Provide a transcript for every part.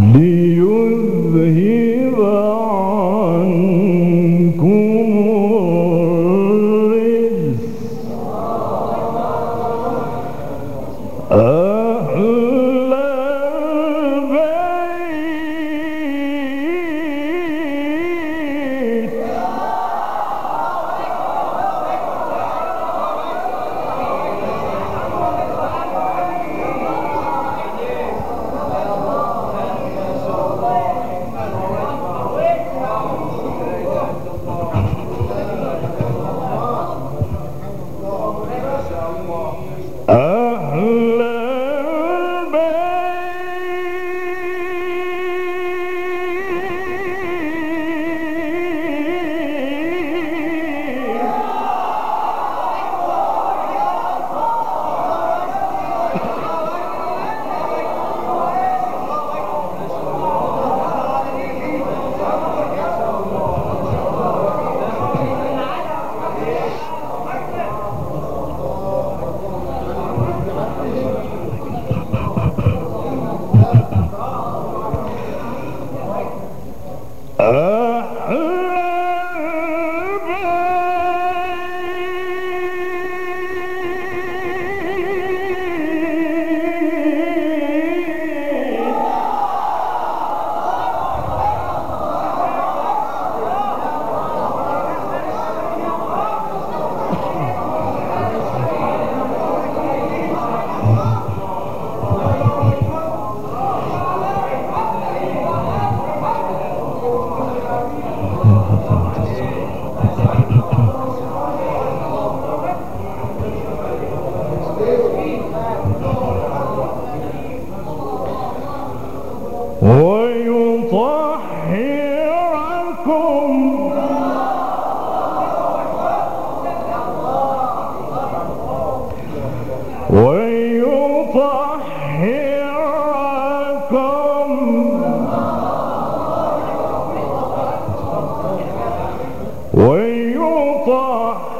мы ويطهركم. ويطهركم. ويطهركم.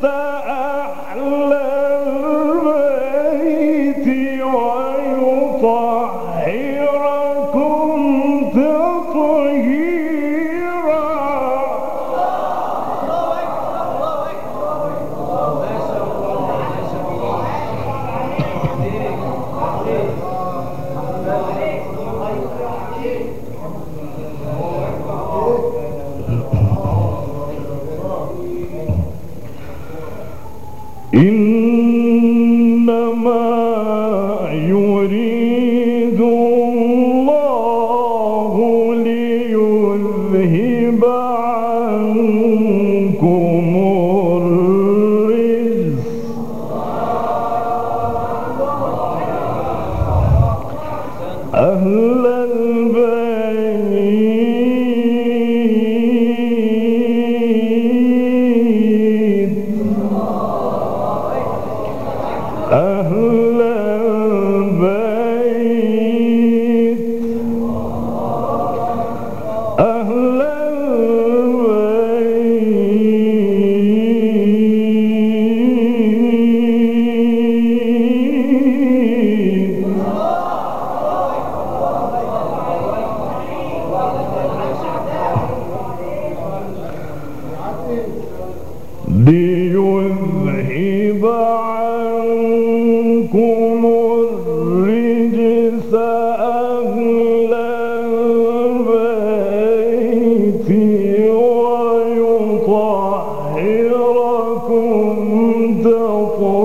there يذهب عنكم Don't